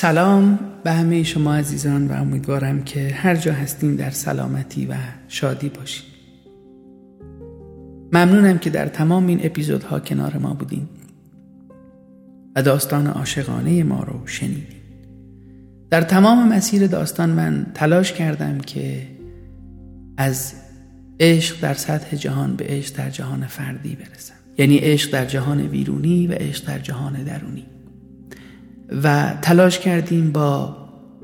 سلام به همه شما عزیزان و امیدوارم که هر جا هستیم در سلامتی و شادی باشیم ممنونم که در تمام این اپیزودها کنار ما بودین و داستان عاشقانه ما رو شنیدیم در تمام مسیر داستان من تلاش کردم که از عشق در سطح جهان به عشق در جهان فردی برسم. یعنی عشق در جهان بیرونی و عشق در جهان درونی. و تلاش کردیم با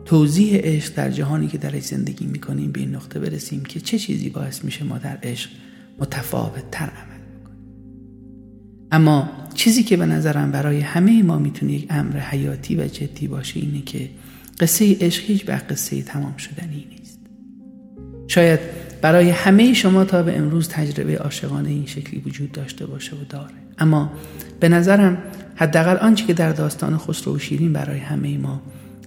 توضیح عشق در جهانی که درش زندگی می‌کنیم به این نقطه برسیم که چه چیزی باعث میشه ما در عشق متفاوت تر عمل بکنیم. اما چیزی که به نظرم برای همه ما می‌تونه یک امر حیاتی و جدی باشه اینه که قصه عشق هیچ وقت قصه تمام شدنی نیست. شاید برای همه شما تا به امروز تجربه عاشقانه این شکلی وجود داشته باشه و داره. اما به نظرم حداقل آنچه که در داستان خسرو و شیرین برای همه ما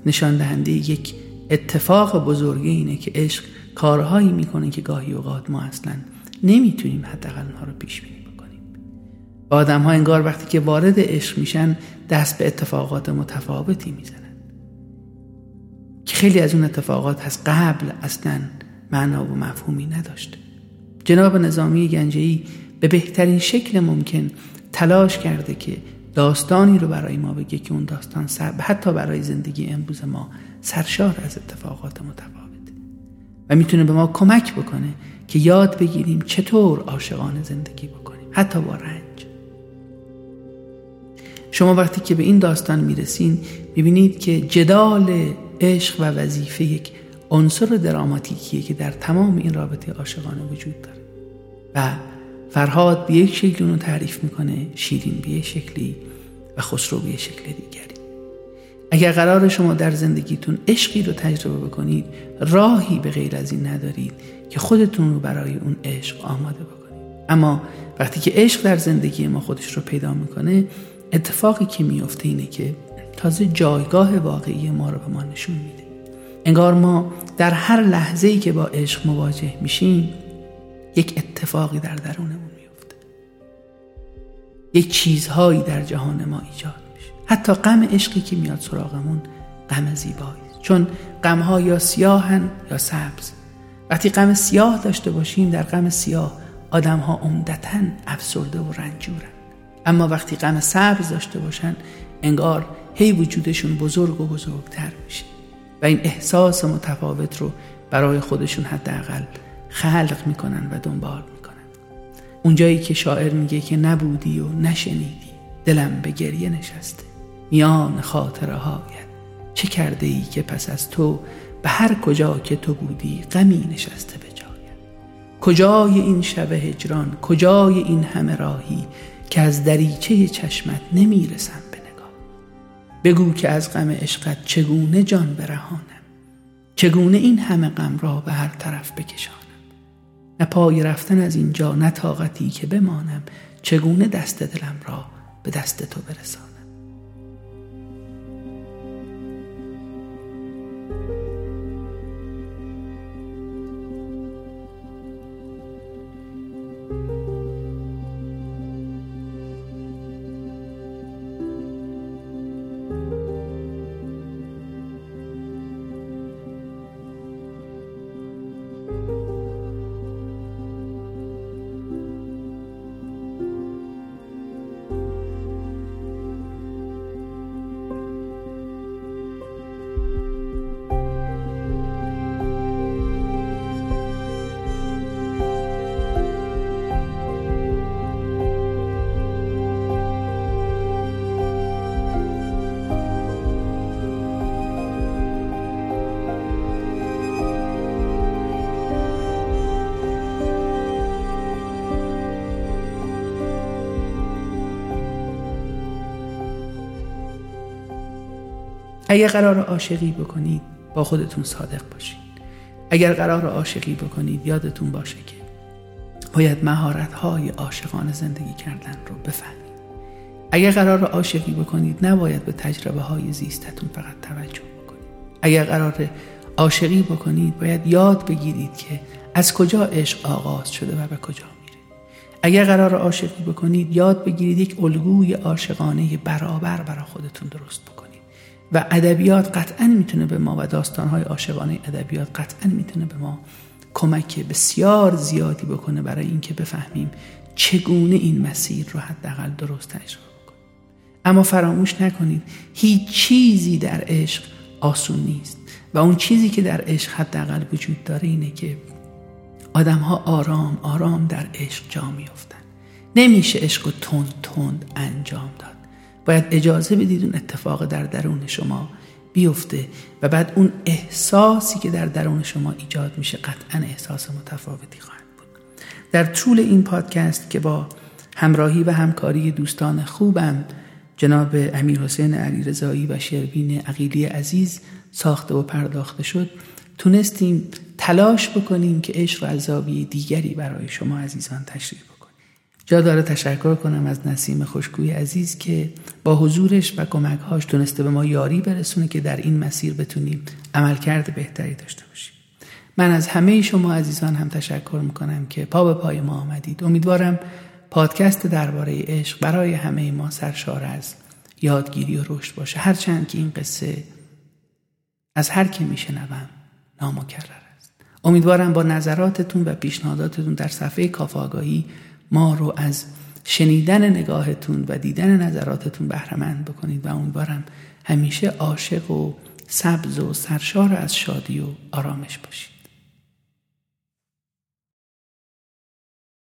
نشان دهنده یک اتفاق بزرگی اینه که عشق کارهایی می‌کنه که گاهی اوقات ما اصلا نمی‌تونیم حداقل اونها رو پیش بینی بکنیم. و آدم ها انگار وقتی که وارد عشق میشن دست به اتفاقات متفاوتی می‌زنن. که خیلی از اون اتفاقات از قبل اصلا معنا و مفهومی نداشته. جناب نظامی گنجهی به بهترین شکل ممکن تلاش کرده که داستانی رو برای ما بگه که اون داستان سر حتی برای زندگی امروز ما سرشار از اتفاقات متفاوته. و می‌تونه به ما کمک بکنه که یاد بگیریم چطور عاشقانه زندگی بکنیم حتی با رنج. شما وقتی که به این داستان می‌رسین می‌بینید که جدال عشق و وظیفه یک عنصر دراماتیکیه که در تمام این رابطه عاشقانه وجود داره. و فرهاد به یک شکل اونو تعریف می‌کنه شیرین به یک شکلی و خسرو به شکل دیگری. اگر قرار شما در زندگیتون عشقی رو تجربه بکنید راهی به غیر از این ندارید که خودتون رو برای اون عشق آماده بکنید. اما وقتی که عشق در زندگی ما خودش رو پیدا می‌کنه اتفاقی که میفته اینه که تازه جایگاه واقعی ما رو به ما نشون میده. انگار ما در هر لحظه ای که با عشق مواجه میشیم یک اتفاقی در میفته یک چیزهایی در جهان ما ایجاد میشه. حتی غم عشقی که میاد سراغمون غم زیبایی چون غمها یا سیاهن یا سبز. وقتی غم سیاه داشته باشیم در غم سیاه آدم ها عمدتا افسرده و رنجورن. اما وقتی غم سبز داشته باشن انگار هی وجودشون بزرگ و بزرگتر میشه. و این احساس متفاوت رو برای خودشون حداقل خلق می‌کنن و دنبال اونجایی که شاعر میگه که نبودی و نشنیدی دلم به گریه نشسته. میان خاطره هایت چه کرده ای که پس از تو به هر کجا که تو بودی غمی نشسته به جایت کجای این شب هجران؟ کجای این همه راهی که از دریچه چشمت نمی‌رسم به نگاه؟ بگو که از غم عشقت چگونه جان برهانم؟ چگونه این همه غم را به هر طرف بکشانم؟ نه پای رفتن از اینجا نه طاقتی که بمانم چگونه دست دلم را به دست تو برسانم؟ اگر قرار عاشقی بکنید با خودتون صادق باشید. اگر قرار عاشقی بکنید یادتون باشه که باید مهارت های عاشقانه زندگی کردن رو بفهمید. اگر قرار عاشقی بکنید نباید به تجربه های زیستتون فقط توجه بکنید. اگر قرار عاشقی بکنید باید یاد بگیرید که از کجا عشق آغاز شده و به کجا میره. اگر قرار عاشقی بکنید یاد بگیرید یک الگوی عاشقانه برابر برای خودتون درست بکنید. و ادبیات قطعا می‌تونه به ما و داستانهای عاشقانه ادبیات قطعا می‌تونه به ما کمک بسیار زیادی بکنه برای اینکه بفهمیم چگونه این مسیر رو حداقل درست تجربه بکنیم. اما فراموش نکنید هیچ چیزی در عشق آسون نیست و اون چیزی که در عشق حداقل وجود داره اینه که آدم ها آرام آرام در عشق جا میافتن. نمیشه عشق و تند تند انجام داد. باید اجازه بدید اون اتفاق در درون شما بیفته و بعد اون احساسی که در درون شما ایجاد میشه قطعا احساس متفاوتی خواهد بود. در طول این پادکست که با همراهی و همکاری دوستان خوبم جناب امیر حسین علی رضایی و شربین عقیلی عزیز ساخته و پرداخته شد تونستیم تلاش بکنیم که عشق و از دیگری برای شما عزیزان تشریح جا داره تشکر کنم از نسیم خوشگوی عزیز که با حضورش و کمکهاش تونسته به ما یاری برسونه که در این مسیر بتونیم عملکرد بهتری داشته باشیم. من از همه شما عزیزان هم تشکر می‌کنم که پا به پای ما آمدید. امیدوارم پادکست درباره عشق برای همه ما سرشار از یادگیری و رشد باشه. هرچند که این قصه از هر کی میشنوم نامکرر است. امیدوارم با نظراتتون و پیشنهاداتتون در صفحه کافاگاهی ما رو از شنیدن نگاهتون و دیدن نظراتتون بهرمند بکنید و امیدوارم همیشه عاشق و سبز و سرشار از شادی و آرامش باشید.